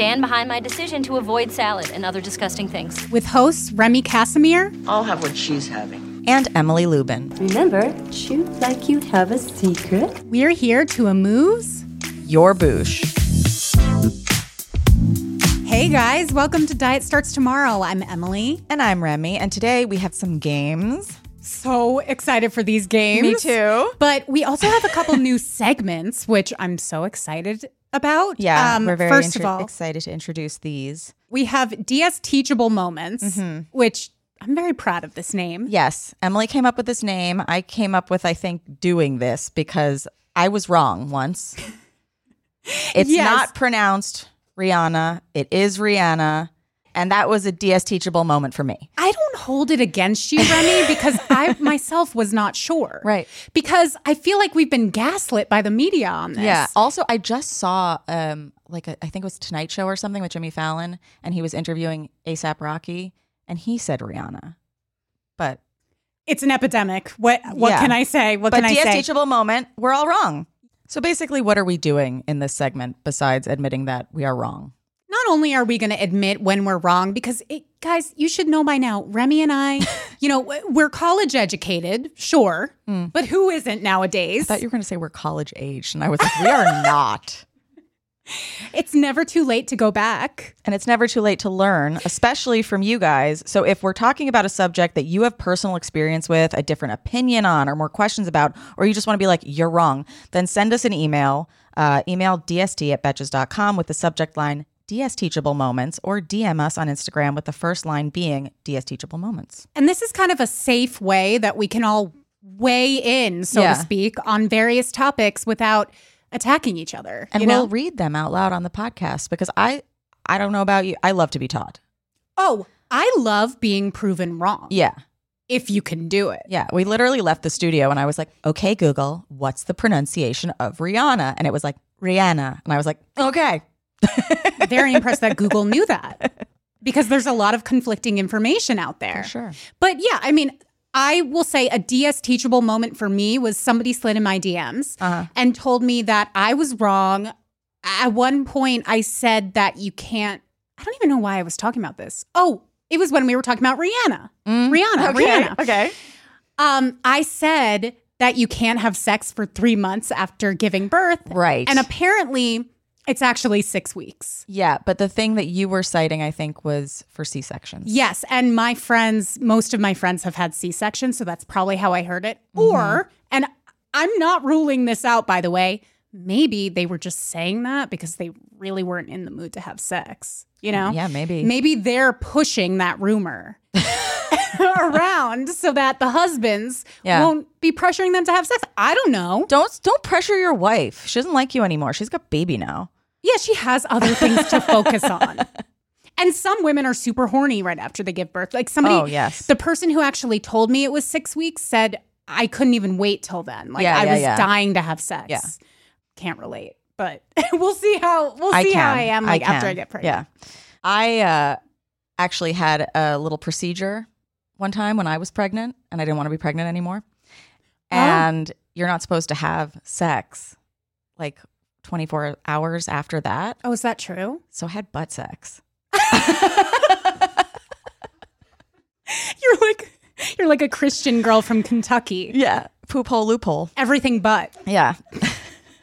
stand behind my decision to avoid salad and other disgusting things. With hosts Remy Kassimir I'll have what she's having. And Emily Lubin. Remember, shoot like you have a secret. We're here to amuse. Your boosh. Hey guys, welcome to Diet Starts Tomorrow. I'm Emily. And I'm Remy. And today we have some games. So excited for these games. Me too. But we also have a couple new segments, which I'm so excited about. Yeah, Um, we're very first intro- of all, excited to introduce these. we have DS Teachable Moments, Mm-hmm. which I'm very proud of this name. Yes, Emily came up with this name. I came up with, I think, doing this because I was wrong once. It's Yes. not pronounced Rihanna, it is Rihanna. And that was a DS teachable moment for me. I don't hold it against you, Remy, because I myself was not sure. Right. Because I feel like we've been gaslit by the media on this. Yeah. Also, I just saw um like a, I think it was Tonight Show or something with Jimmy Fallon, and he was interviewing ASAP Rocky, and he said Rihanna. But It's an epidemic. What what Yeah. can I say? What but can I DS say? teachable moment, we're all wrong. So basically, what are we doing in this segment besides admitting that we are wrong? Only are we going to admit when we're wrong, because it, guys, you should know by now, Remy and I, you know, we're college educated, sure, but who isn't nowadays? I thought you were going to say we're college aged, and I was like, we are not. it's never too late to go back. And it's never too late to learn, especially from you guys. So, if we're talking about a subject that you have personal experience with, a different opinion on, or more questions about, or you just want to be like, you're wrong, then send us an email. Uh, email dst at betches.com with the subject line DS Teachable Moments, or DM us on Instagram with the first line being DS Teachable Moments. And this is kind of a safe way that we can all weigh in, so Yeah. to speak, on various topics without attacking each other. And we'll read them out loud on the podcast because I, I don't know about you, I love to be taught. oh, I love being proven wrong. Yeah. If you can do it. Yeah, we literally left the studio and I was like, okay, Google, what's the pronunciation of Rihanna? And it was like, Rihanna. And I was like, okay. Very impressed that Google knew that because there's a lot of conflicting information out there. For sure. But yeah, I mean, I will say a DS teachable moment for me was somebody slid in my DMs Uh-huh. and told me that I was wrong. At one point, I said that you can't, I don't even know why I was talking about this. Oh, it was when we were talking about Rihanna. Rihanna, Rihanna. Mm. Okay. Um, I said that you can't have sex for three months after giving birth. Right. And apparently, it's actually six weeks. yeah, but the thing that you were citing, I think, was for C sections. Yes. And my friends, most of my friends have had C sections. So that's probably how I heard it. Mm-hmm. Or, and I'm not ruling this out, by the way, maybe they were just saying that because they really weren't in the mood to have sex. You know? Yeah, maybe. Maybe they're pushing that rumor around so that the husbands Yeah. won't be pressuring them to have sex. I don't know. Don't don't pressure your wife. She doesn't like you anymore. She's got baby now. Yeah, she has other things to focus on. And some women are super horny right after they give birth. Like somebody, Oh, yes. the person who actually told me it was six weeks said I couldn't even wait till then. Like Yeah, I yeah, was yeah. dying to have sex. Yeah. Can't relate, but we'll see how we'll I see can. how I am like after I get pregnant. Yeah. I uh, actually had a little procedure one time when I was pregnant and I didn't want to be pregnant anymore. Oh. And you're not supposed to have sex like 24 hours after that. Oh, is that true? So I had butt sex. You're like you're like a Christian girl from Kentucky. Yeah. Poop hole loophole. Everything but. Yeah.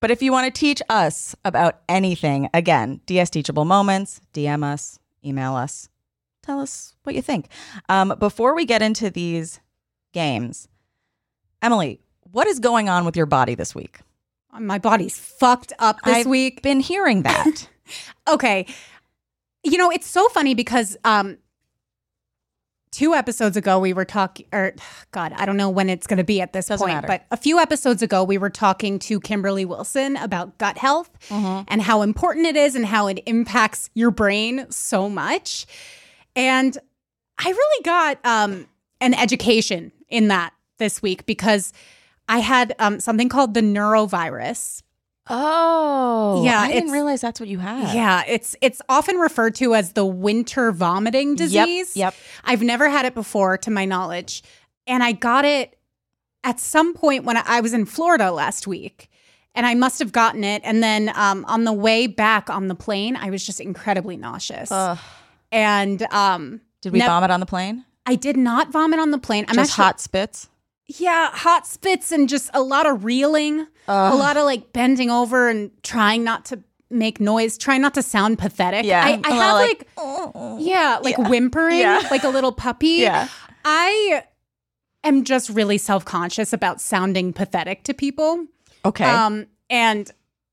but if you want to teach us about anything, again, DS Teachable Moments, DM us, email us, tell us what you think. Um, before we get into these games, Emily, what is going on with your body this week? My body's fucked up this I've week. Been hearing that. Okay. You know, it's so funny because um two episodes ago we were talking or god i don't know when it's going to be at this Doesn't point matter. but a few episodes ago we were talking to kimberly wilson about gut health and how important it is and how it impacts your brain so much and i really got um, an education in that this week because i had um, something called the norovirus Oh, Yeah, I didn't realize that's what you had. yeah, it's it's often referred to as the winter vomiting disease. yep. yep. I've never had it before to my knowledge. And I got it at some point when I, was in Florida last week. And I must have gotten it. And then um, on the way back on the plane, I was just incredibly nauseous. Ugh. And um, Did we nev- vomit on the plane? I did not vomit on the plane. I'm Just actually, hot spits. Yeah, hot spits and just a lot of reeling, a lot of like bending over and trying not to make noise, trying not to sound pathetic. Yeah, I, little have like, like, yeah, like whimpering, Yeah. like a little puppy. Yeah. I am just really self conscious about sounding pathetic to people. Okay. Um, and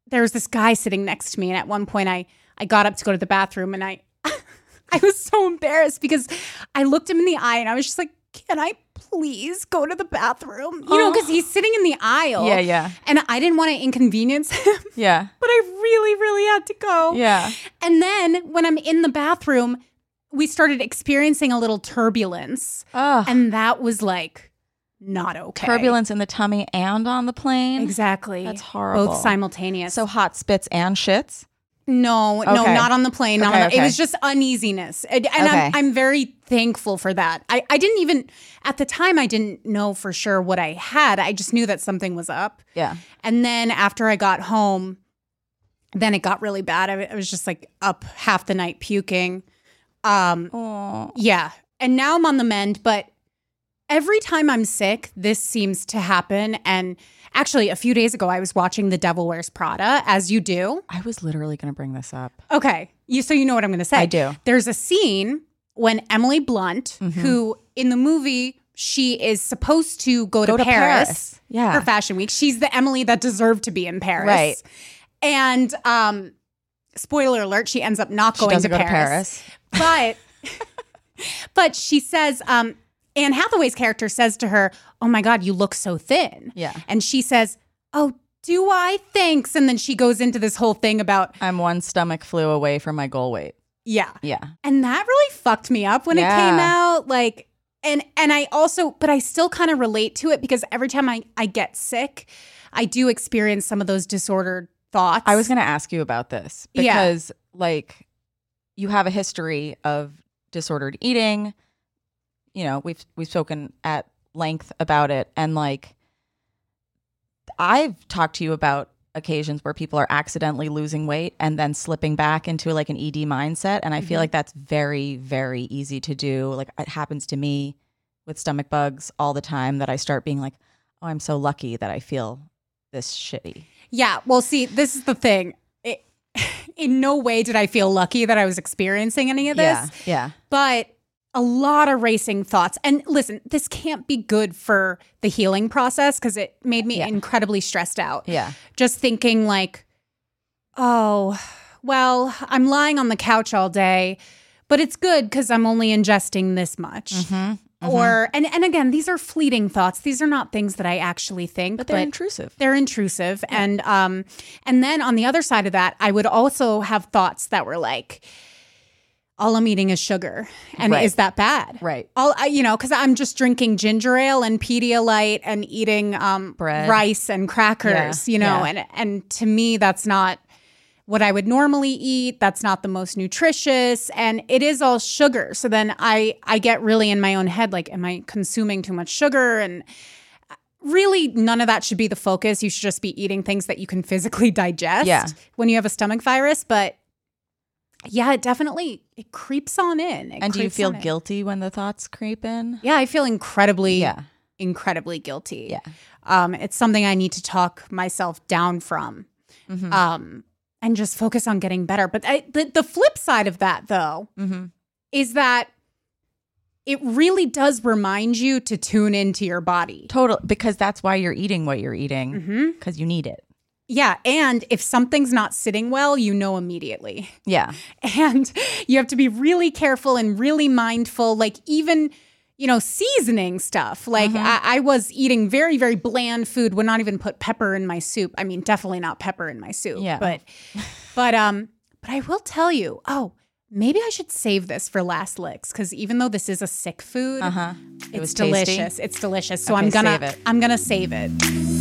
there was this guy sitting next to me, and at one point, I I got up to go to the bathroom, and I I was so embarrassed because I looked him in the eye, and I was just like, "Can I please go to the bathroom?" You know, oh. because he's sitting in the aisle. Yeah, yeah. And I didn't want to inconvenience him, yeah. but I really, really had to go. Yeah. And then when I'm in the bathroom, we started experiencing a little turbulence, Oh, and that was like not okay. turbulence in the tummy and on the plane. Exactly. That's horrible. Both simultaneous. So hot spits and shits. No, no, not on the plane. Not Okay, on the, It was just uneasiness, and, and Okay. I'm I'm very thankful for that. I I didn't even at the time I didn't know for sure what I had. I just knew that something was up. Yeah. And then after I got home, then it got really bad. I, I was just like up half the night puking. Um, yeah, and now I'm on the mend, but every time I'm sick, this seems to happen. And actually, a few days ago, I was watching The Devil Wears Prada, as you do. I was literally going to bring this up. Okay. You so you know what I'm going to say. I do. There's a scene when Emily Blunt, Mm-hmm. who in the movie she is supposed to go, Go to, to Paris, Paris. Yeah. for Fashion Week. She's the Emily that deserved to be in Paris. Right. And um spoiler alert, she ends up not She going doesn't to go Paris. to Paris. But but she says um Anne Hathaway's character says to her, "Oh my god, you look so thin." Yeah. And she says, "Oh, do I? Thanks." And then she goes into this whole thing about, I'm one stomach flu away from my goal weight. yeah. Yeah. And that really fucked me up when it came out. Like, and and I also, but I still kind of relate to it because every time I I get sick, I do experience some of those disordered thoughts. I was going to ask you about this Yeah. because, like, you have a history of disordered eating. You know, we've we've spoken at length about it, and like, I've talked to you about occasions where people are accidentally losing weight and then slipping back into like an ED mindset, and I feel mm-hmm. like that's very very easy to do. Like, it happens to me with stomach bugs all the time that I start being like, "Oh, I'm so lucky that I feel this shitty." Yeah. Well, see, this is the thing. It, in no way did I feel lucky that I was experiencing any of this. Yeah, yeah. but a lot of racing thoughts. And listen, this can't be good for the healing process because it made me Yeah. incredibly stressed out. Yeah. Just thinking, like, oh, well, I'm lying on the couch all day, but it's good because I'm only ingesting this much. Mm-hmm. Or, and, and again, these are fleeting thoughts. These are not things that I actually think, But they're intrusive. they're intrusive and um and then on the other side of that i would also have thoughts that were like all i'm eating is sugar and Right. is that bad Right. all I, you know because i'm just drinking ginger ale and pedialyte and eating um Bread. rice and crackers Yeah, you know yeah. and and to me that's not what I would normally eat. That's not the most nutritious, and it is all sugar. So then I I get really in my own head, like, am I consuming too much sugar? And really, none of that should be the focus. You should just be eating things that you can physically digest. Yeah. When you have a stomach virus, but yeah, it definitely it creeps on in. It And do you feel on in. guilty when the thoughts creep in? Yeah, I feel incredibly, Yeah. incredibly guilty. Yeah. Um, it's something I need to talk myself down from. Mm-hmm. Um, and just focus on getting better. But I, the the flip side of that, though, Mm-hmm. is that it really does remind you to tune into your body. Total, because that's why you're eating what you're eating, Mm-hmm. because you need it. Yeah, and if something's not sitting well, you know immediately. Yeah. And you have to be really careful and really mindful. Like, even you know, seasoning stuff. Like I, I was eating very, very bland food, would not even put pepper in my soup. I mean, definitely not pepper in my soup. Yeah. But but um, but I will tell you, oh, maybe I should save this for last licks because even though this is a sick food, Uh-huh. It it's tasty? delicious. It's delicious. So Okay, I'm gonna save it. I'm gonna save it.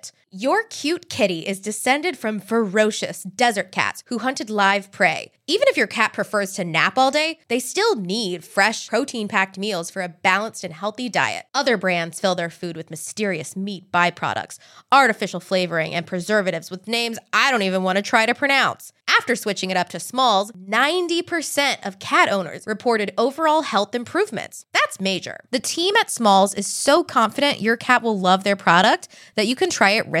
it. Your cute kitty is descended from ferocious desert cats who hunted live prey. Even if your cat prefers to nap all day, they still need fresh, protein packed meals for a balanced and healthy diet. Other brands fill their food with mysterious meat byproducts, artificial flavoring, and preservatives with names I don't even want to try to pronounce. After switching it up to Smalls, 90% of cat owners reported overall health improvements. That's major. The team at Smalls is so confident your cat will love their product that you can try it risk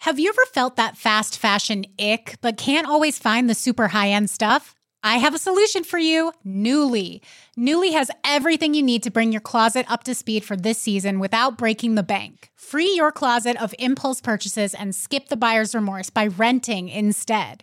Have you ever felt that fast fashion ick, but can't always find the super high end stuff? I have a solution for you Nuuly. Nuuly has everything you need to bring your closet up to speed for this season without breaking the bank. Free your closet of impulse purchases and skip the buyer's remorse by renting instead.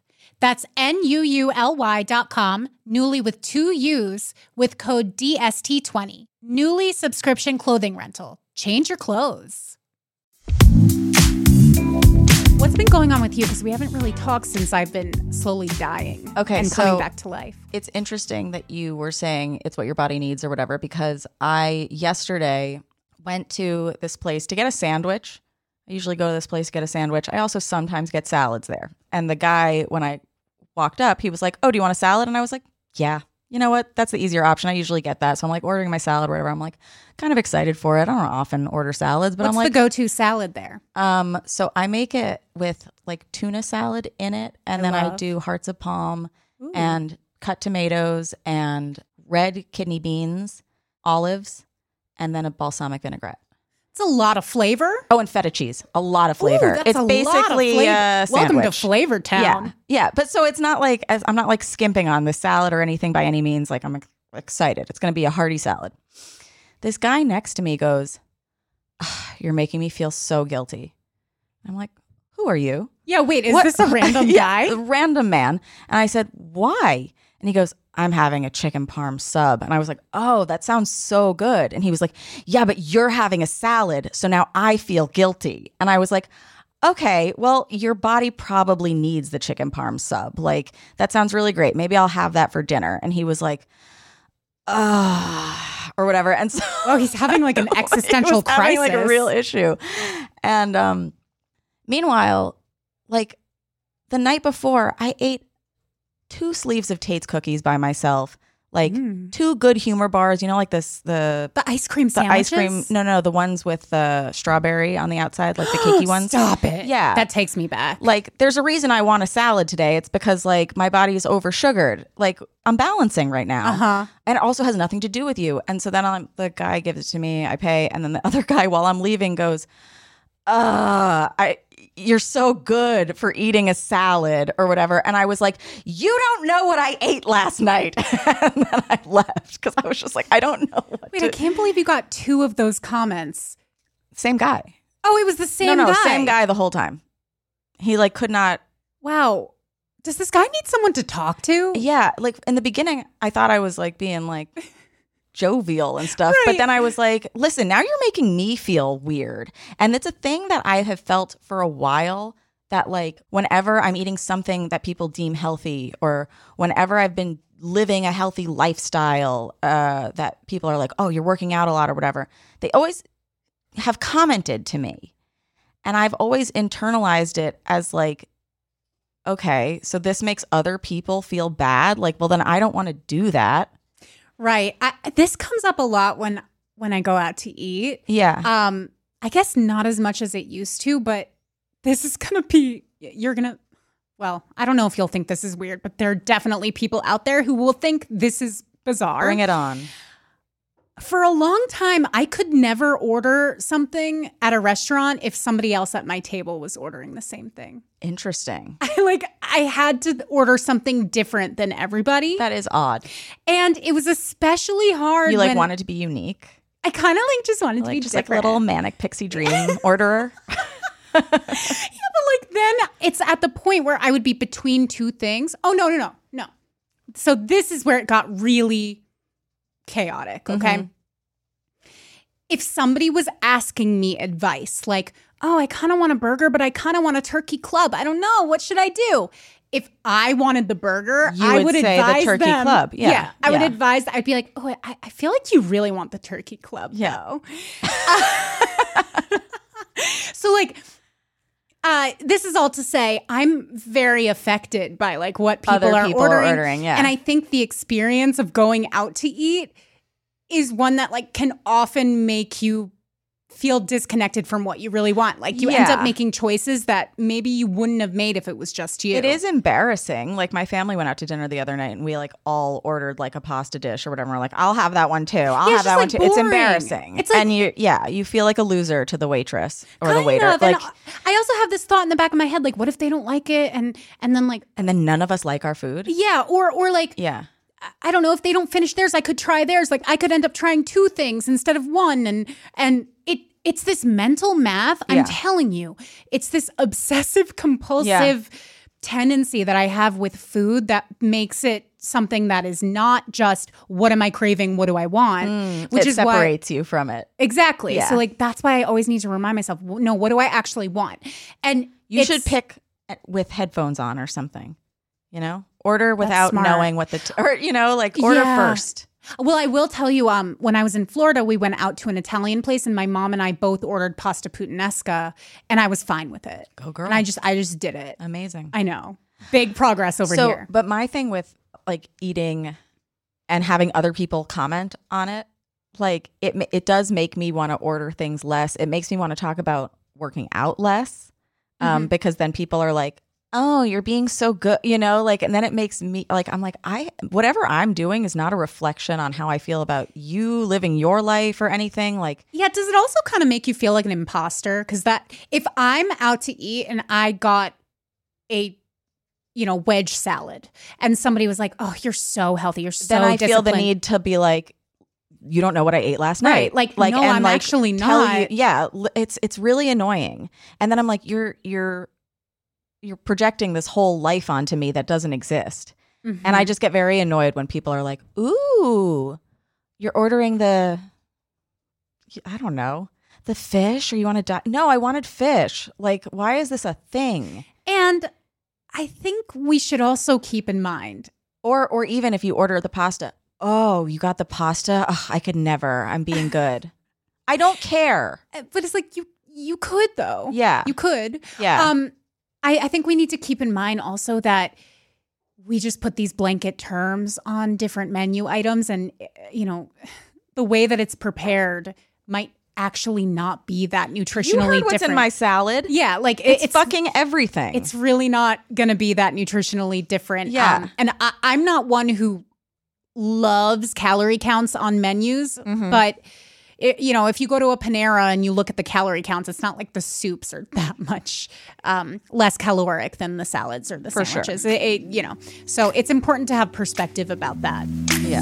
That's N-U-U-L-Y dot com, Nuuly with two U's with code DST20. Nuuly subscription clothing rental. Change your clothes. What's been going on with you? Because we haven't really talked since I've been slowly dying. Okay, And so- coming back to life. It's interesting that you were saying it's what your body needs or whatever because I yesterday went to this place to get a sandwich. I usually go to this place to get a sandwich. I also sometimes get salads there. And the guy, when I walked up, he was like, Oh, do you want a salad? And I was like, Yeah. You know what? That's the easier option. I usually get that. So I'm like ordering my salad whatever. I'm like kind of excited for it. I don't often order salads, but What's I'm like, the go-to salad there? um, so I make it with like tuna salad in it, and I then I do hearts of palm and cut tomatoes and red kidney beans, olives, and then a balsamic vinaigrette. It's a lot of flavor. Oh, and feta cheese, a lot of flavor. Ooh, that's it's a lot of basically flavor. Welcome to. Flavor Town. Yeah, yeah, but so it's not like as- I'm not like skimping on the salad or anything by any means. Like I'm excited. It's going to be a hearty salad. This guy next to me goes, "Ah, "You're making me feel so guilty." I'm like, "Who are you?" Yeah, wait, is What- this a random Yeah, guy? a random man. And I said, "Why?" And he goes, "I'm having a chicken parm sub." And I was like, "Oh, that sounds so good." And he was like, "Yeah, but you're having a salad, so now I feel guilty." And I was like, "Okay, well, your body probably needs the chicken parm sub. Like that sounds really great. Maybe I'll have that for dinner." And he was like, "Ah," or whatever. And so Oh, he's having like an existential he was having, crisis. like a real issue. And um, meanwhile, like the night before, I ate two sleeves of Tate's cookies by myself, like two good humor bars. You know, like this the The ice cream the sandwiches. ice cream. No, no, the ones with the strawberry on the outside, like the cakey ones. Stop it. Yeah. That takes me back. like there's a reason I want a salad today. It's because like my body is over sugared. Like I'm balancing right now. Uh-huh. And it also has nothing to do with you. And so then I'm, the guy gives it to me, I pay, and then the other guy while I'm leaving goes, "Uh, I you're so good for eating a salad or whatever." And I was like, "You don't know what I ate last night." and then I left cuz I was just like, "I don't know what Wait, to I can't believe you got two of those comments. Same guy. Oh, it was the same no, no, guy. same guy the whole time. He like could not Wow. Does this guy need someone to talk to? Yeah, like in the beginning, I thought I was like being like jovial and stuff, but then I was like, listen, now you're making me feel weird. And it's a thing that I have felt for a while that like whenever I'm eating something that people deem healthy or whenever I've been living a healthy lifestyle uh, that people are like, oh, you're working out a lot or whatever, they always have commented to me. And I've always internalized it as like, okay, so this makes other people feel bad. Like, well, then I don't want to do that. Right. I, this comes up a lot when when I go out to eat. Yeah. Um, I guess not as much as it used to, but this is gonna be you're gonna well, I don't know if you'll think this is weird, but there are definitely people out there who will think this is bizarre. Bring it on. For a long time, I could never order something at a restaurant if somebody else at my table was ordering the same thing. Interesting. I like I had to order something different than everybody. That is odd. and it was especially hard You like wanted to be unique. I kind of like just wanted to Like be just like a little manic pixie dream orderer. Yeah, but like then it's at the point where I would be between two things. Oh no, no, no, no. So this is where it got really chaotic, okay? Mm-hmm. If somebody was asking me advice, like, oh, I kind of want a burger, but I kind of want a turkey club. I don't know. What should I do? If I wanted the burger, You I would would say the turkey them- club. Yeah, yeah I would yeah. advise. I'd be like, oh, I, I feel like you really want the turkey club, Yeah. though. so like uh this is all to say i'm very affected by like what people, Other are, people are ordering. ordering, yeah. and i think the experience of going out to eat is one that like can often make you feel disconnected from what you really want like you end up making choices that maybe you wouldn't have made if it was just you It is embarrassing. Like my family went out to dinner the other night and we like all ordered like a pasta dish or whatever. We're like, I'll have that one too. I'll Yeah, have that just, one like, too. It's embarrassing. It's like- and you yeah, you feel like a loser to the waitress or the waiter. of, Like i also have this thought in the back of my head like what if they don't like it and and then like and then none of us like our food. yeah or or like Yeah. I don't know if they don't finish theirs, I could try theirs. Like I could end up trying two things instead of one, and and it it's this mental math. Yeah. I'm telling you, it's this obsessive compulsive tendency that I have with food that makes it something that is not just what am I craving, what do I want, which it is why separates you from it. exactly. Yeah. So like that's why I always need to remind myself, no, what do I actually want? And You should pick uh, with headphones on or something. You know, order without knowing what the t- or you know, like order Yeah. first. Well, I will tell you, um, when I was in Florida, we went out to an Italian place, and my mom and I both ordered pasta puttanesca, and I was fine with it. Go girl. And I just, I just did it. Amazing. I know, big progress over so, here. but my thing with like eating and having other people comment on it, like it it does make me want to order things less. It makes me want to talk about working out less, um, because then people are like, "Oh, you're being so good," you know, like, and then it makes me like I'm like I whatever I'm doing is not a reflection on how I feel about you living your life or anything. Like, Yeah, does it also kind of make you feel like an imposter? Because that, if I'm out to eat and I got a, you know, wedge salad, and somebody was like, "Oh, you're so healthy, you're so," then I feel the need to be like, you don't know what I ate last Right, night. like, like, no, I'm actually tell not. You, yeah, it's it's really annoying. And then I'm like, you're you're you're projecting this whole life onto me that doesn't exist. And Mm-hmm. I just get very annoyed when people are like, "Ooh, you're ordering the I don't know, the fish or you want to die?" No, I wanted fish. Like, why is this a thing? And I think we should also keep in mind Or or even if you order the pasta, oh, you got the pasta? Ugh, I could never. I'm being good. I don't care. Uh, but it's like you you could though Yeah. you could Yeah. um I, I think we need to keep in mind also that we just put these blanket terms on different menu items and eh, you know the way that it's prepared might actually not be that nutritionally You heard what's different. in my salad? yeah, like it- It's, it's fucking everything. it's really not going to be that nutritionally different. Um, Yeah. and I, I'm not one who loves calorie counts on menus, Mm-hmm. but it, you know, if you go to a Panera and you look at the calorie counts, it's not like the soups are that much um, less caloric than the salads or the For sure. sandwiches. It- it- you know, so it's important to have perspective about that. yeah.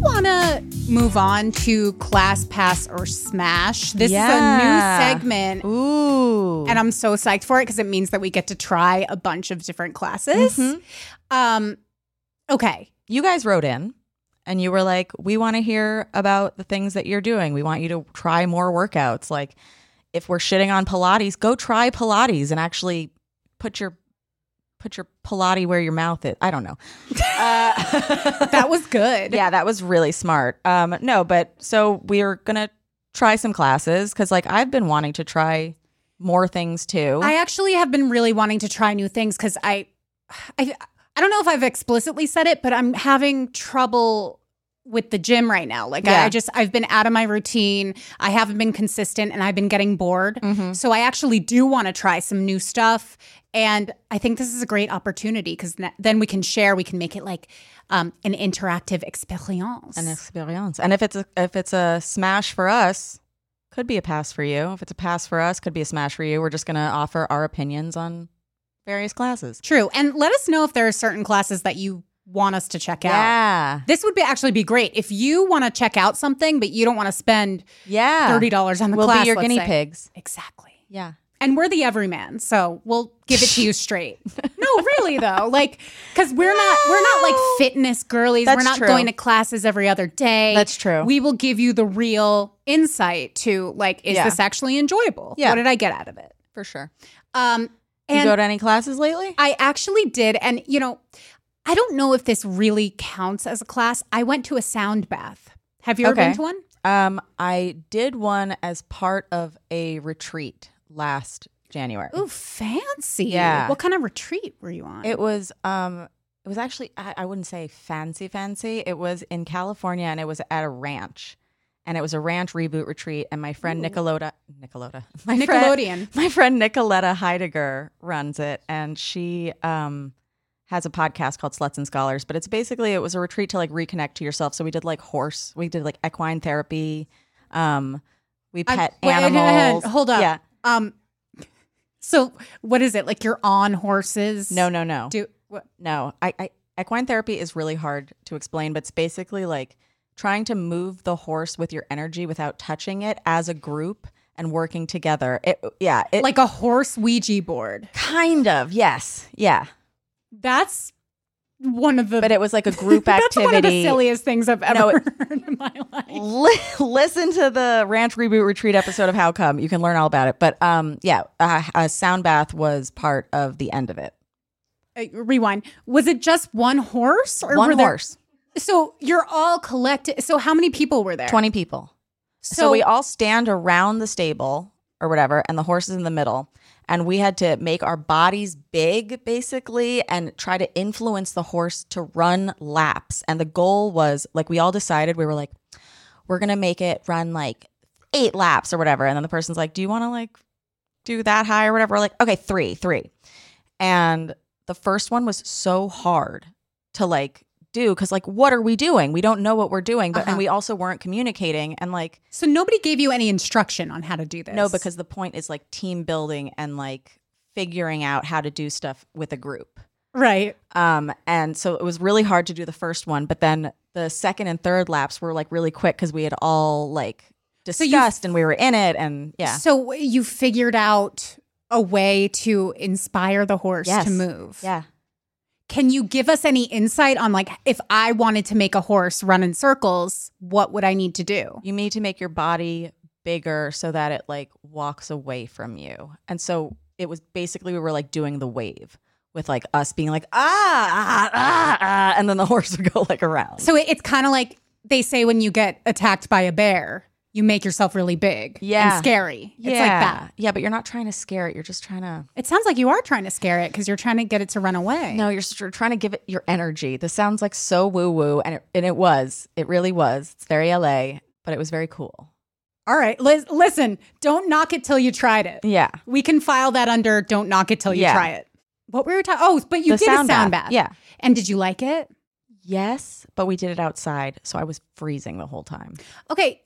Want to move on to Class Pass or Smash? This Yeah. is a new segment. Ooh. and I'm so psyched for it because it means that we get to try a bunch of different classes. Mm-hmm. Um, okay, you guys wrote in and you were like, we want to hear about the things that you're doing. We want you to try more workouts. Like, if we're shitting on Pilates, go try Pilates and actually put your put your Pilates where your mouth is. I don't know. that was good. Yeah, that was really smart. Um, no, but so we're gonna try some classes because like I've been wanting to try more things too. I actually have been really wanting to try new things because I, I, I don't know if I've explicitly said it, but I'm having trouble with the gym right now. Like I, Yeah. I just I've been out of my routine. I haven't been consistent, and I've been getting bored. Mm-hmm. So I actually do want to try some new stuff, and I think this is a great opportunity because then we can share. We can make it like um, an interactive experience. an experience. And if it's a if it's a smash for us, could be a pass for you. If it's a pass for us, could be a smash for you. We're just gonna offer our opinions on various classes. True, and let us know if there are certain classes that you want us to check out. Yeah. This would be actually be great if you want to check out something, but you don't want to spend Yeah. thirty dollars on the We'll class. be your guinea say. pigs. Exactly. Yeah. And we're the everyman, so we'll give it to you straight. no, really though, like because we're not we're not like fitness girlies. That's we're not true. going to classes every other day. That's true. We will give you the real insight to like, is Yeah. this actually enjoyable? Yeah. What did I get out of it? For sure. Um, You and go to any classes lately? I actually did. And, you know, I don't know if this really counts as a class. I went to a sound bath. Have you ever Okay. been to one? Um, I did one as part of a retreat last January. Ooh, fancy. Yeah. What kind of retreat were you on? It was um it was actually I, I wouldn't say fancy fancy. It was in California and it was at a ranch. And it was a ranch reboot retreat and my friend Nicolota Nicolota. My friend- my friend Nicoletta Heidegger runs it and she um has a podcast called Sluts and Scholars, but it's basically it was a retreat to like reconnect to yourself. So we did like horse, we did like equine therapy. Um we I- pet wait, animals. Hold up. Yeah. Um. So what is it like? You're on horses? No, no, no. Do what? No, I, I equine therapy is really hard to explain, but it's basically like trying to move the horse with your energy without touching it as a group and working together. It, yeah, it, like a horse Ouija board. kind of, yes, yeah. That's one of the. But it was like a group activity. that's one of the silliest things I've ever No, it- heard in my life. Li- listen to the Ranch Reboot Retreat episode of How Come. You can learn all about it. But um, yeah, a, a sound bath was part of the end of it. Uh, rewind. Was it just one horse or One were there- horse, So you're all collected. So how many people were there? 20 people. So, we all stand around the stable or whatever, and the horse is in the middle. And we had to make our bodies big, basically, and try to influence the horse to run laps. And the goal was like, we all decided, we were like, we're going to make it run like eight laps or whatever. And then the person's like, do you want to like do that high or whatever? We're like, okay, three, three. And the first one was so hard to like do because like what are we doing we don't know what we're doing but Uh-huh. and we also weren't communicating and like So nobody gave you any instruction on how to do this. no because the point is like team building and like figuring out how to do stuff with a group right. um and so it was really hard to do the first one but then the second and third laps were like really quick because we had all like So you- discussed and we were in it and yeah So you figured out a way to inspire the horse Yes. to move. Yeah. Can you give us any insight on like if I wanted to make a horse run in circles, what would I need to do? You need to make your body bigger so that it like walks away from you. And so it was basically we were like doing the wave with like us being like ah ah ah, ah and then the horse would go like around. So it- it's kind of like they say when you get attacked by a bear, you make yourself really big Yeah. and scary. yeah. It's like that. Yeah, but you're not trying to scare it. You're just trying to It sounds like you are trying to scare it because you're trying to get it to run away. No, you're, you're trying to give it your energy. This sounds like so woo woo, and it, and it was. It really was. It's very LA, but it was very cool. All right. Lis- listen, don't knock it till you tried it. Yeah. We can file that under don't knock it till you Yeah. try it. What were we talking? Oh, but you The did sound a sound bath. bath. Yeah. And did you like it? Yes, but we did it outside, so I was freezing the whole time. Okay.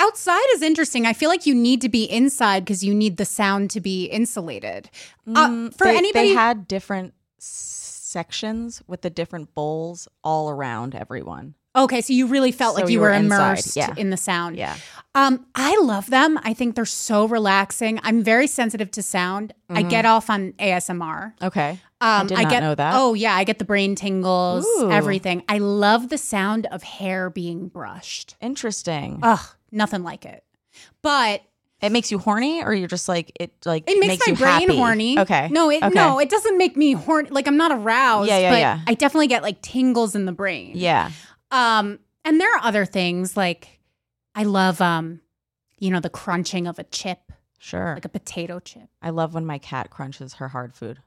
Outside is interesting. I feel like you need to be inside because you need the sound to be insulated. Uh, Mm, for they, anybody, they had different sections with the different bowls all around everyone. okay, so you really felt So like you, you were, were immersed yeah. in the sound. Yeah. Um, I love them. I think they're so relaxing. I'm very sensitive to sound. I get off on ASMR. Okay. Um, Mm-hmm. did not get, know that. Oh yeah, I get the brain tingles, Ooh. everything. I love the sound of hair being brushed. Interesting. Ugh, nothing like it. But it makes you horny, or you're just like it like it makes, my you brain happy? horny. Okay. No, it Okay. no, it doesn't make me horny. Like I'm not aroused. Yeah, yeah, but yeah. I definitely get like tingles in the brain. Yeah. Um, and there are other things like I love um, you know, the crunching of a chip, Sure. like a potato chip. I love when my cat crunches her hard food.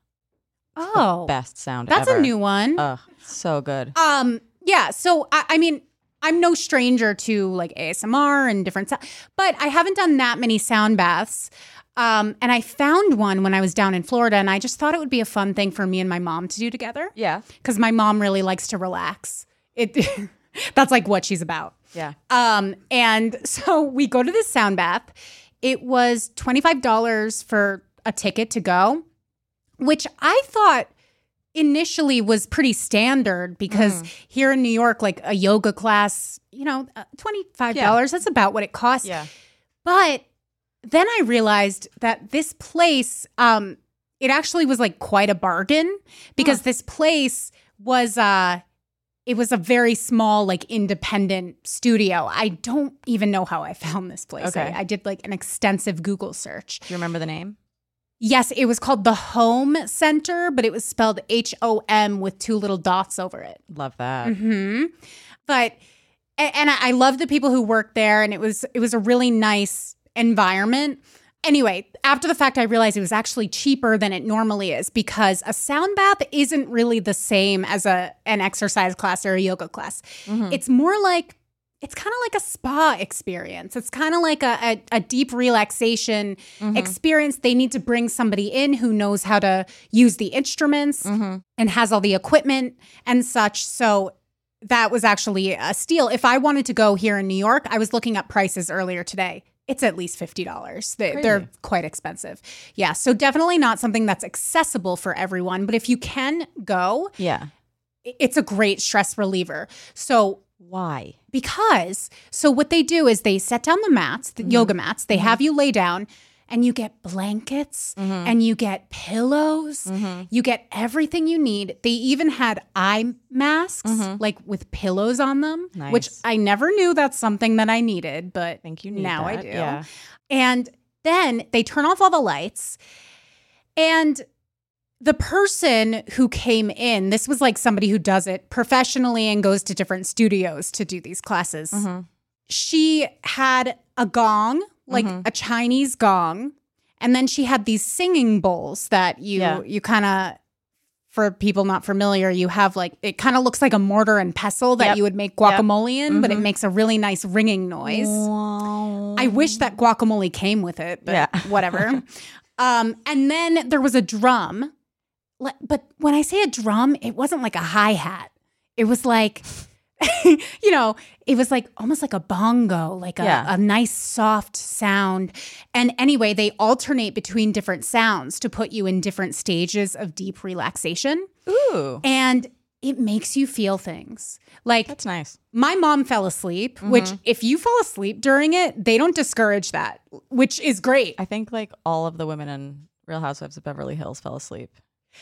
Oh, Best sound that's ever. a new one. Ugh, so good. Um, yeah. So I, I mean, I'm no stranger to like ASMR and different, so- but I haven't done that many sound baths. Um, and I found one when I was down in Florida, and I just thought it would be a fun thing for me and my mom to do together Yeah. because my mom really likes to relax. It that's like what she's about. Yeah. Um, and so we go to this sound bath. It was $25 for a ticket to go, which I thought initially was pretty standard because here in New York, like a yoga class, you know, uh, $25, that's about what it costs. Yeah. But then I realized that this place, um, it actually was like quite a bargain because this place was uh it was a very small, like independent studio. I don't even know how I found this place. Okay. I, I did like an extensive Google search. Do you remember the name? Yes, it was called the Home Center, but it was spelled H O M with two little dots over it. Love that. hmm But and I I love the people who worked there, and it was it was a really nice environment. Anyway, after the fact, I realized it was actually cheaper than it normally is because a sound bath isn't really the same as a an exercise class or a yoga class. It's more like it's kind of like a spa experience. It's kind of like a, a, a deep relaxation mm-hmm. experience. They need to bring somebody in who knows how to use the instruments mm-hmm. and has all the equipment and such. So that was actually a steal. If I wanted to go here in New York, I was looking up prices earlier today. It's at least $50. They, they're quite expensive. Yeah. So definitely not something that's accessible for everyone. But if you can go, Yeah. it's a great stress reliever. So Why? because so what they do is they set down the mats, the mm-hmm. yoga mats, they mm-hmm. have you lay down and you get blankets mm-hmm. and you get pillows. You get everything you need. They even had eye masks like with pillows on them, which I never knew that's something that I needed, but think you need now I do. yeah. And then they turn off all the lights and the person who came in, this was like somebody who does it professionally and goes to different studios to do these classes. Mm-hmm. She had a gong, like Mm-hmm. a Chinese gong, and then she had these singing bowls that you Yeah. you kind of for people not familiar, you have like it kind of looks like a mortar and pestle that Yep. you would make guacamole in, but it Mhm. makes a really nice ringing noise. I wish that guacamole came with it, but Yeah. whatever. um, and then there was a drum. But when I say a drum, it wasn't like a hi hat. It was like, you know, it was like almost like a bongo, like a, Yeah. a nice soft sound. And anyway, they alternate between different sounds to put you in different stages of deep relaxation. Ooh. And it makes you feel things. Like That's nice. my mom fell asleep, which Mm-hmm. if you fall asleep during it, they don't discourage that, which is great. I think like all of the women in Real Housewives of Beverly Hills fell asleep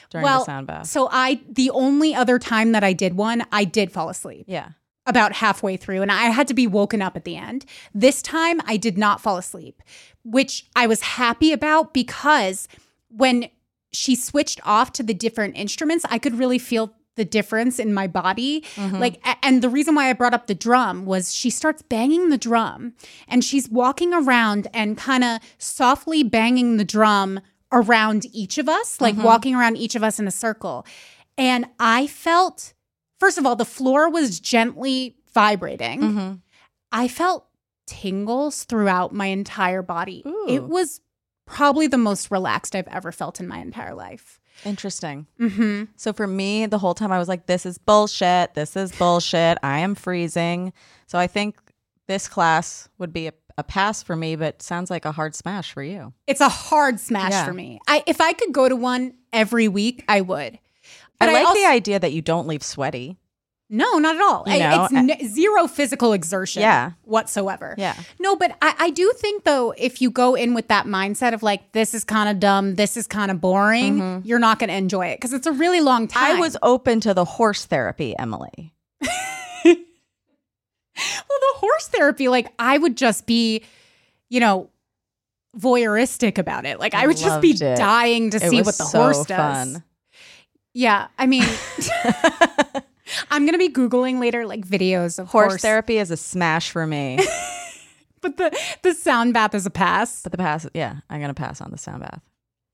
during well, the sound bath. so I the only other time that I did one, I did fall asleep. yeah. about halfway through and I had to be woken up at the end. This time I did not fall asleep, which I was happy about because when she switched off to the different instruments, I could really feel the difference in my body. Mm-hmm. Like and the reason why I brought up the drum was she starts banging the drum and she's walking around and kind of softly banging the drum around each of us, like walking around each of us in a circle. And I felt First of all, the floor was gently vibrating. Mm-hmm. I felt tingles throughout my entire body. Ooh. It was probably the most relaxed I've ever felt in my entire life. Interesting. hmm So for me, the whole time I was like, this is bullshit. This is bullshit. I am freezing. So I think this class would be a, a pass for me, but sounds like a hard smash for you. It's a hard smash Yeah. for me. I if I could go to one every week, I would. But I like also- the idea that you don't leave sweaty. No, not at all. You I- know, it's n- zero physical exertion Yeah. whatsoever. Yeah. No, but I, I do think though, if you go in with that mindset of like, this is kind of dumb, this is kind of boring, you're not going to enjoy it because it's a really long time. Mm-hmm. I was open to the horse therapy, Emily. well, the therapy, like I would just be, you know, voyeuristic about it. Like I, I would just be it. dying to It see what the so horse does. fun. Yeah, I mean, I'm gonna be googling later like videos of Horse, horse, therapy is a smash for me. but the the sound bath is a pass. but the pass, yeah, I'm gonna pass on the sound bath.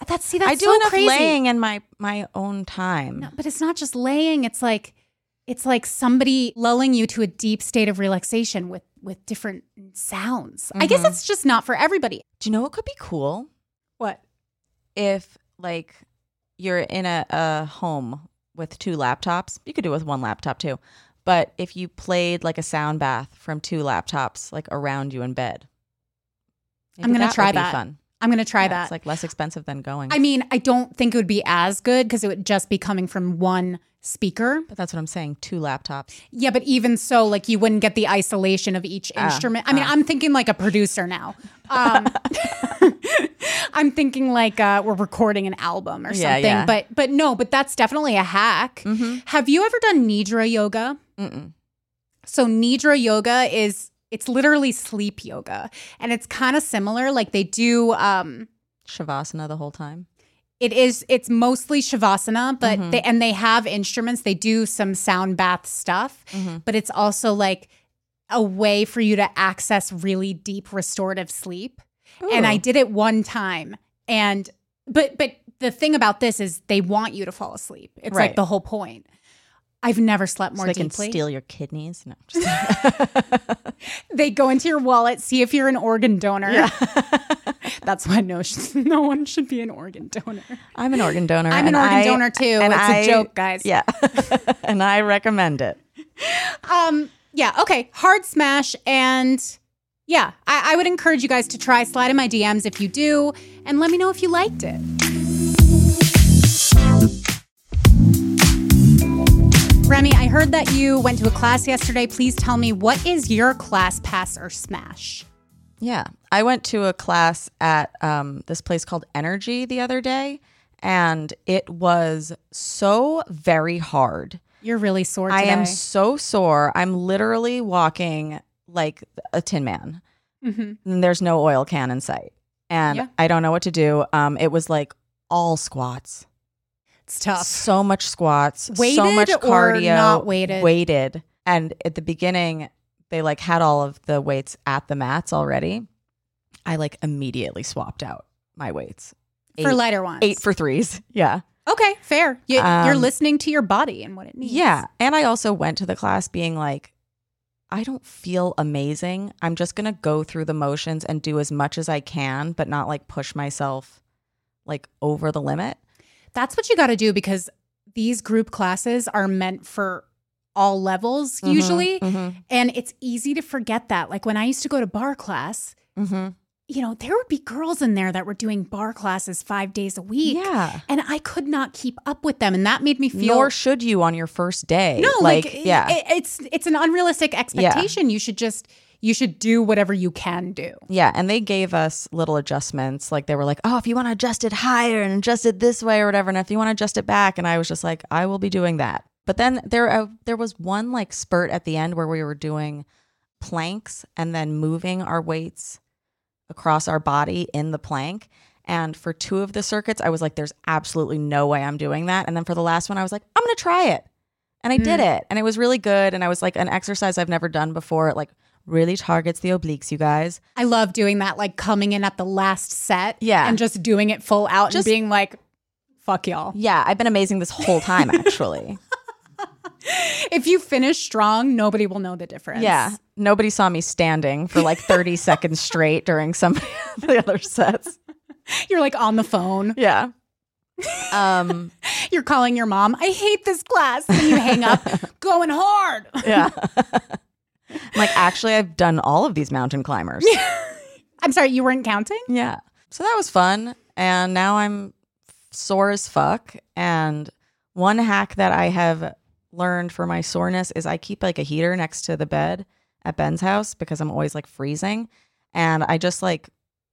That's see, that's I do so enough crazy. laying in my my own time. No, but it's not just laying. It's like it's like somebody lulling you to a deep state of relaxation with with different sounds. I guess Mhm. it's just not for everybody. Do you know what could be cool? What? if like you're in a, a home with two laptops, you could do it with one laptop too. But if you played like a sound bath from two laptops, like around you in bed, I'm gonna would try that. Fun. I'm gonna try Yeah, that. It's like less expensive than going. I mean, I don't think it would be as good because it would just be coming from one speaker. but that's what I'm saying. Two laptops. Yeah, but even so, like you wouldn't get the isolation of each Ah, instrument. I mean, ah. I'm thinking like a producer now. Um, I'm thinking like uh, we're recording an album or something. yeah. But but no, but that's definitely a hack. Mhm. Have you ever done nidra yoga? Mm-mm. So nidra yoga is it's literally sleep yoga, and it's kind of similar. Like they do. Um, Shavasana the whole time. It is it's mostly shavasana but Mhm. they and they have instruments. They do some sound bath stuff Mhm. but it's also like a way for you to access really deep restorative sleep. And i did it one time and but but the thing about this is they want you to fall asleep. It's like the whole point i've never slept So more they can steal your kidneys. No, just they go into your wallet see if you're an organ donor that's why no no one should be an organ donor I'm an organ donor. I'm an organ I- donor too. and It's a I- joke, guys. Yeah, and I recommend it. Um, yeah, okay. Hard smash. And yeah, I, I would encourage you guys to try slide in my DMs if you do, and let me know if you liked it. Remy, I heard that you went to a class yesterday. Please tell me what is your class pass or smash? Yeah. I went to a class at um, this place called Energy the other day, and it was so very hard. You're really sore I am so sore. I'm literally walking like a tin man. Mhm. And there's no oil can in sight. And Yeah. I don't know what to do. Um, it was like all squats. It's tough. So much squats, so Weighted much or cardio. not weighted? Weighted. And at the beginning, they like had all of the weights at the mats already. I like immediately swapped out my weights. For lighter ones. Eight for threes. Yeah. Okay, fair. You, you're Um, listening to your body and what it needs. Yeah. And I also went to the class being like, I don't feel amazing. I'm just going to go through the motions and do as much as I can, but not like push myself like over the limit. That's what you got to do because these group classes are meant for all levels Mhm, usually. mhm, And it's easy to forget that. Like when I used to go to barre class, mhm. you know, there would be girls in there that were doing barre classes five days a week. Yeah. And I could not keep up with them. And that made me feel. Nor should you on your first day. no, like, yeah. it- it's it's an unrealistic expectation. You should just you should do whatever you can do. Yeah, and they gave us little adjustments. Like they were like, "Oh, if you want to adjust it higher and adjust it this way or whatever, and if you want to adjust it back," and I was just like, "I will be doing that." But then there, uh, there was one like spurt at the end where we were doing planks and then moving our weights across our body in the plank. And for two of the circuits, I was like, "There's absolutely no way I'm doing that." And then for the last one, I was like, "I'm gonna try it," and I did it, and it was really good. And I was like, an exercise I've never done before. It like really targets the obliques, you guys. I love doing that, like coming in at the last set, Yeah. and just doing it full out Just- and being like, "Fuck y'all." Yeah, I've been amazing this whole time, actually. If you finish strong, nobody will know the difference. Yeah. Nobody saw me standing for like 30 seconds straight during some of the other sets. you're like on the phone. Yeah. Um, You're calling your mom. I hate this class. And you hang up, going hard. yeah. I'm like, actually, I've done all of these mountain climbers. I'm sorry, you weren't counting. Yeah. So that was fun. And now I'm sore as fuck. And one hack that I have learned for my soreness is I keep like a heater next to the bed at Ben's house because I'm always like freezing. And I just like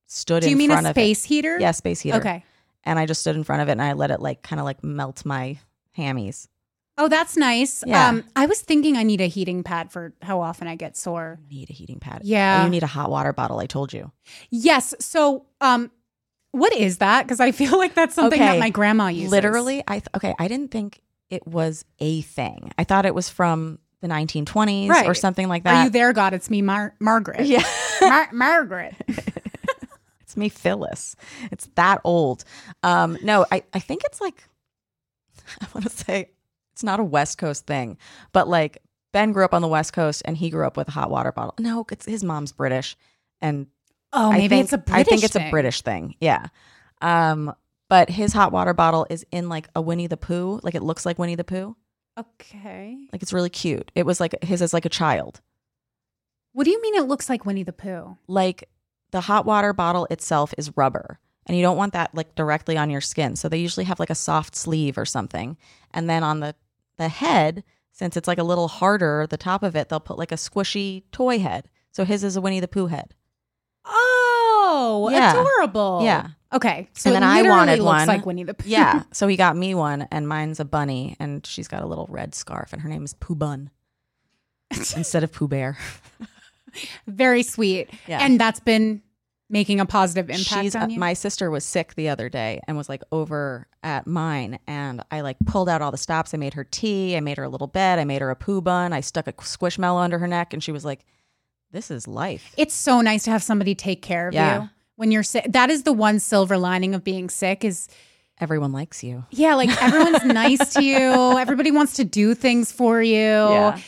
stood in front of it. Do you mean a it. space heater? Yeah, space heater. Okay. and I just stood in front of it and I let it like kind of like melt my hammies. Oh, that's nice. Yeah. Um, I was thinking I need a heating pad for how often I get sore. You need a heating pad. Yeah. And you need a hot water bottle. I told you. Yes. So, um, what is that? Because I feel like that's something that my grandma uses. Literally, I th- okay. I didn't think it was a thing. I thought it was from the 1920s or something like that. Are you there, God? It's me, Mar- Margaret. Yeah. Mar- Margaret. It's me, Phyllis. It's that old. Um, no, I, I think it's like, I want to say it's not a West Coast thing, but like Ben grew up on the West Coast and he grew up with a hot water bottle. No, it's his mom's British. And Oh, I maybe think, it's a British I think it's thing. a British thing. Yeah. Um, but his hot water bottle is in like a Winnie the Pooh. Like it looks like Winnie the Pooh. Okay. Like it's really cute. It was like his as like a child. What do you mean it looks like Winnie the Pooh? Like the hot water bottle itself is rubber. And you don't want that like directly on your skin. So they usually have like a soft sleeve or something. And then on the the head, since it's like a little harder, the top of it, they'll put like a squishy toy head. So his is a Winnie the Pooh head. Oh, Yeah. adorable. Yeah. Okay. So And then it I literally wanted looks one. like Winnie the Pooh. Yeah. So he got me one, and mine's a bunny, and she's got a little red scarf, and her name is Pooh Bun instead of Pooh Bear. Very sweet. Yeah. And that's been making a positive impact She's on you. my sister was sick the other day and was like over at mine, and I like pulled out all the stops. I made her tea. I made her a little bed. I made her a Pooh Bun. I stuck a squishmallow under her neck, and she was like, "This is life." it's so nice to have somebody take care of Yeah. you when you're sick. That is the one silver lining of being sick is Everyone likes you. yeah, like everyone's nice to you. Everybody wants to do things for you. Yeah.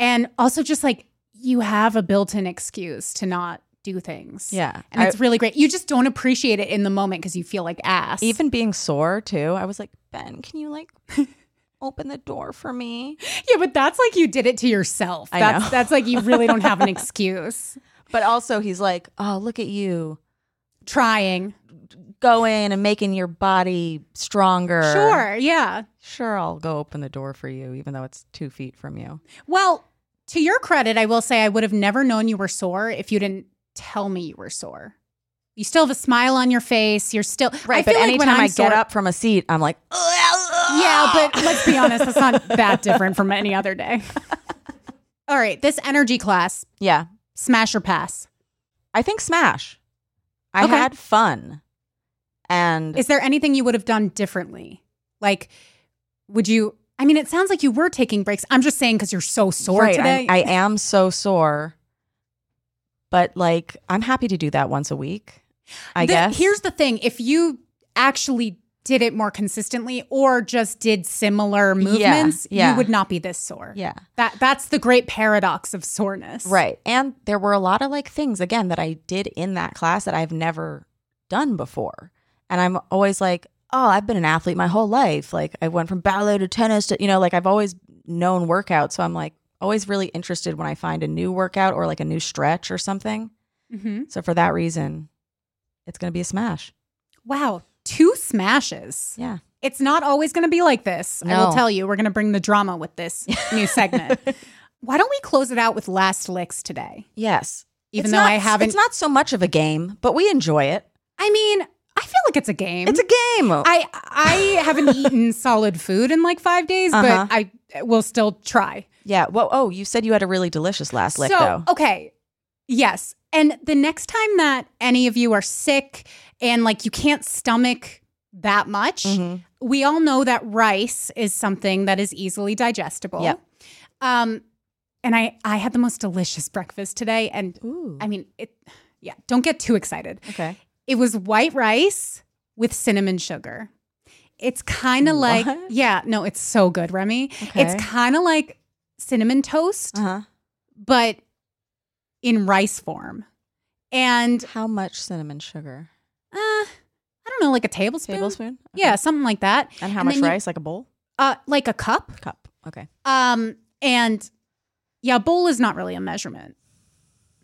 And also just like you have a built-in excuse to not do things. Yeah. And I- it's really great. You just don't appreciate it in the moment because you feel like ass. Even being sore too, I was like, Ben, can you like open the door for me? Yeah, but that's like you did it to yourself. I That's know. that's like you really don't have an excuse. But also, he's like, "Oh, look at you." Trying. going and making your body stronger. Sure, yeah. Sure, I'll go open the door for you, even though it's two feet from you. Well, to your credit, I will say I would have never known you were sore if you didn't tell me you were sore. You still have a smile on your face. You're still I but feel like when anytime I'm get sore- up from a seat, I'm like, Yeah, but let's be honest, it's not that different from any other day. All right, this energy class, yeah, smash or pass. I think Smash. I Okay. had fun. And Is there anything you would have done differently? Like, would you? I mean, it sounds like you were taking breaks. I'm just saying because you're so sore right, today. I'm- I am so sore. But like, I'm happy to do that once a week. I The- guess. Here's the thing: if you actually did it more consistently, or just did similar movements, yeah. you would not be this sore. yeah. That that's the great paradox of soreness. Right. And there were a lot of like things again that I did in that class that I've never done before. And I'm always like, oh, I've been an athlete my whole life. Like I went from ballet to tennis to, you know, like I've always known workout. So I'm like always really interested when I find a new workout or like a new stretch or something. hmm So for that reason, it's going to be a smash. Wow, two smashes. Yeah. It's not always going to be like this. I will tell you. We're going to bring the drama with this new segment. why don't we close it out with last licks today? Yes. Even It's though not- I haven't. It's not so much of a game, but we enjoy it. I mean, I feel like it's a game. It's a game. I I haven't eaten solid food in like five days, Uh-huh. but I will still try. Yeah. Well, oh, you said you had a really delicious last lick, so though. okay, yes. And the next time that any of you are sick and like you can't stomach that much, Mhm. we all know that rice is something that is easily digestible. Yep. Um, and I I had the most delicious breakfast today, and Ooh. I mean it. Yeah, don't get too excited. Okay. It was white rice with cinnamon sugar. It's kind of like yeah, no, it's so good, Remy. Okay. It's kind of like cinnamon toast, Uh huh. but in rice form. And How much cinnamon sugar? uh, I don't know, like a tablespoon. Tablespoon? Yeah, something like that. And how And much then you- rice? like a bowl? Uh, like a cup. Cup. Okay. Um, and yeah, bowl is not really a measurement.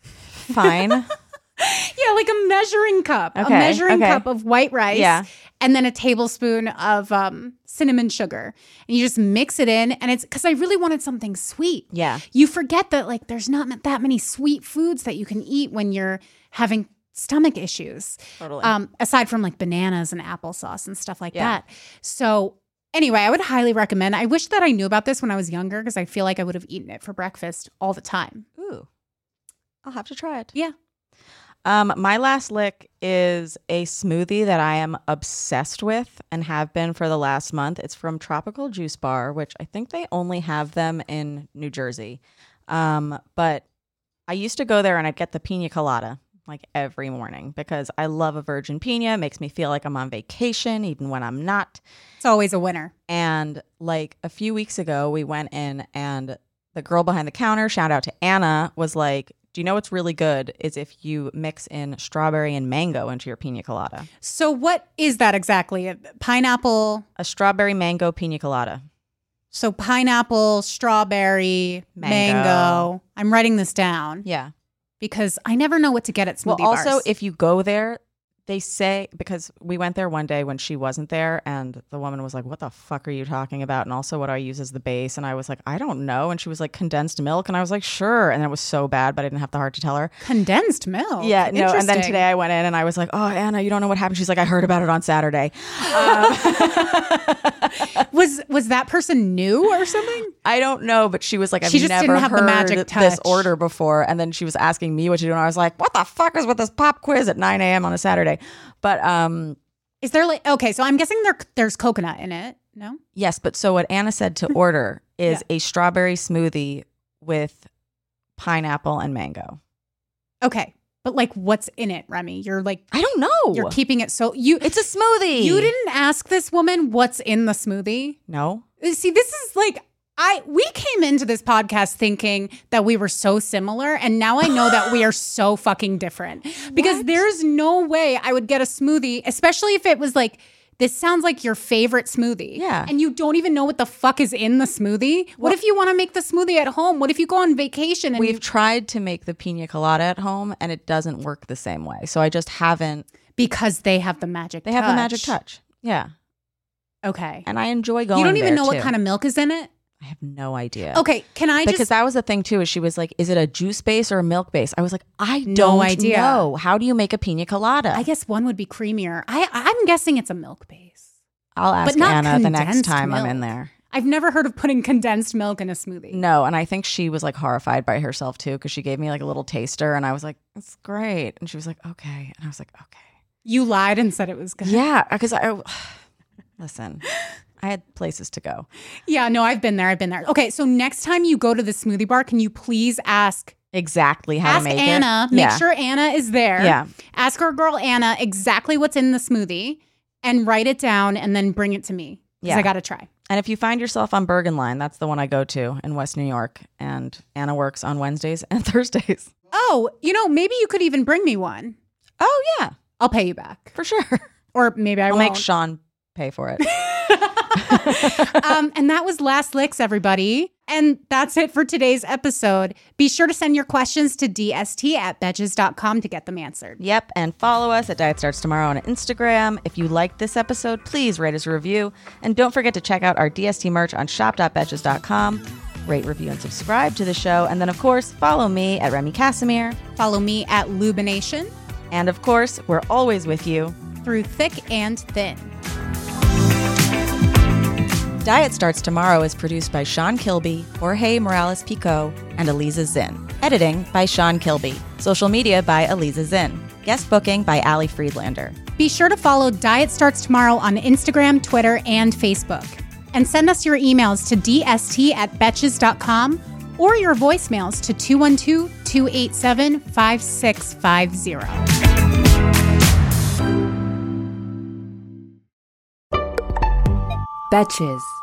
Fine. Yeah, like a measuring cup, a measuring okay. cup of white rice, Yeah. and then a tablespoon of um, cinnamon sugar, and you just mix it in. And it's because I really wanted something sweet. yeah. You forget that like there's not that many sweet foods that you can eat when you're having stomach issues. Totally. Um, aside from like bananas and applesauce and stuff like Yeah. that. So anyway, I would highly recommend. I wish that I knew about this when I was younger because I feel like I would have eaten it for breakfast all the time. Ooh. I'll have to try it. Yeah. Um, my last lick is a smoothie that I am obsessed with and have been for the last month. It's from Tropical Juice Bar, which I think they only have them in New Jersey. Um, but I used to go there and I'd get the pina colada like every morning because I love a virgin pina. It makes me feel like I'm on vacation, even when I'm not. It's always a winner. And like a few weeks ago, we went in and the girl behind the counter, shout out to Anna, was like, you know what's really good? Is if you mix in strawberry and mango into your pina colada. So what is that exactly? A Pineapple. A strawberry mango pina colada. So pineapple, strawberry, mango. Mango. I'm writing this down Yeah. because I never know what to get at smoothie well, also, bars. if you go there, they say, because we went there one day when she wasn't there, and the woman was like, What the fuck are you talking about? And also, what do I use as the base? And I was like, I don't know. And she was like, Condensed milk. And I was like, Sure. And it was so bad, but I didn't have the heart to tell her. condensed milk. Yeah, no. And then today I went in and I was like, "Oh, Anna, you don't know what happened." She's like, "I heard about it on Saturday." Um, was was that person new or something? I don't know, but she was like, "I've She just never didn't have the heard magic this order before." And then she was asking me what to do, and I was like, "What the fuck is with this pop quiz at 9 a.m. on a Saturday?" But um, Is there like okay? So I'm guessing there there's coconut in it. No. yes, but so what Anna said to order is a strawberry smoothie with pineapple and mango. Okay, but like, what's in it, Remy? You're like I don't know. you're keeping it so you. it's a smoothie. you didn't ask this woman what's in the smoothie. No. See, this is like I we came into this podcast thinking that we were so similar and now I know that we are so fucking different. Because there's no way I would get a smoothie, especially if it was like this sounds like your favorite smoothie. Yeah. And you don't even know what the fuck is in the smoothie. what if you want to make the smoothie at home? What if you go on vacation and We've you, tried to make the pina colada at home and it doesn't work the same way. So I just haven't because they have the magic they have the magic touch. Yeah. Okay. And I enjoy going You don't even know what kind of milk is in it? I have no idea. Okay, can I because just that was the thing too. Is she was like, "Is it a juice base or a milk base?" I was like, "I No don't idea. know. How do you make a pina colada?" I guess one would be creamier. I I'm guessing it's a milk base. I'll ask but not Anna the next time I'm in there. I've never heard of putting condensed milk in a smoothie. No, and I think she was like horrified by herself too because she gave me like a little taster, and I was like, "It's great," and she was like, "Okay," and I was like, "Okay." You lied and said it was good. Yeah, because I listen. I had places to go. Yeah, no, I've been there. I've been there. Okay, so next time you go to the smoothie bar, can you please ask Exactly how ask to make Anna, it. make yeah. sure Anna is there. Yeah. Ask our girl Anna exactly what's in the smoothie and write it down and then bring it to me. Because Yeah. I gotta try. And if you find yourself on Bergenline, that's the one I go to in West New York. And Anna works on Wednesdays and Thursdays. Oh, you know, maybe you could even bring me one. Oh yeah, I'll pay you back. for sure. Or maybe I I'll won't. make Sean pay for it. um, and that was Last Licks, everybody. And that's it for today's episode. Be sure to send your questions to dst at betches.com to get them answered. yep, and follow us at Diet Starts Tomorrow on Instagram. If you liked this episode, please rate us a review. And don't forget to check out our DST merch on shop.betches.com. rate, review, and subscribe to the show. And then, of course, follow me at Remy Kassimir. Follow me at Lubination And of course, we're always with you. through thick and thin. Diet Starts Tomorrow is produced by Sean Kilby, Jorge Morales Pico, and Eliza Zinn. Editing by Sean Kilby. Social media by Eliza Zinn. Guest booking by Ali Friedlander. Be sure to follow Diet Starts Tomorrow on Instagram, Twitter, and Facebook. And send us your emails to dst at betches.com or your voicemails to 212 287 5650. Betches.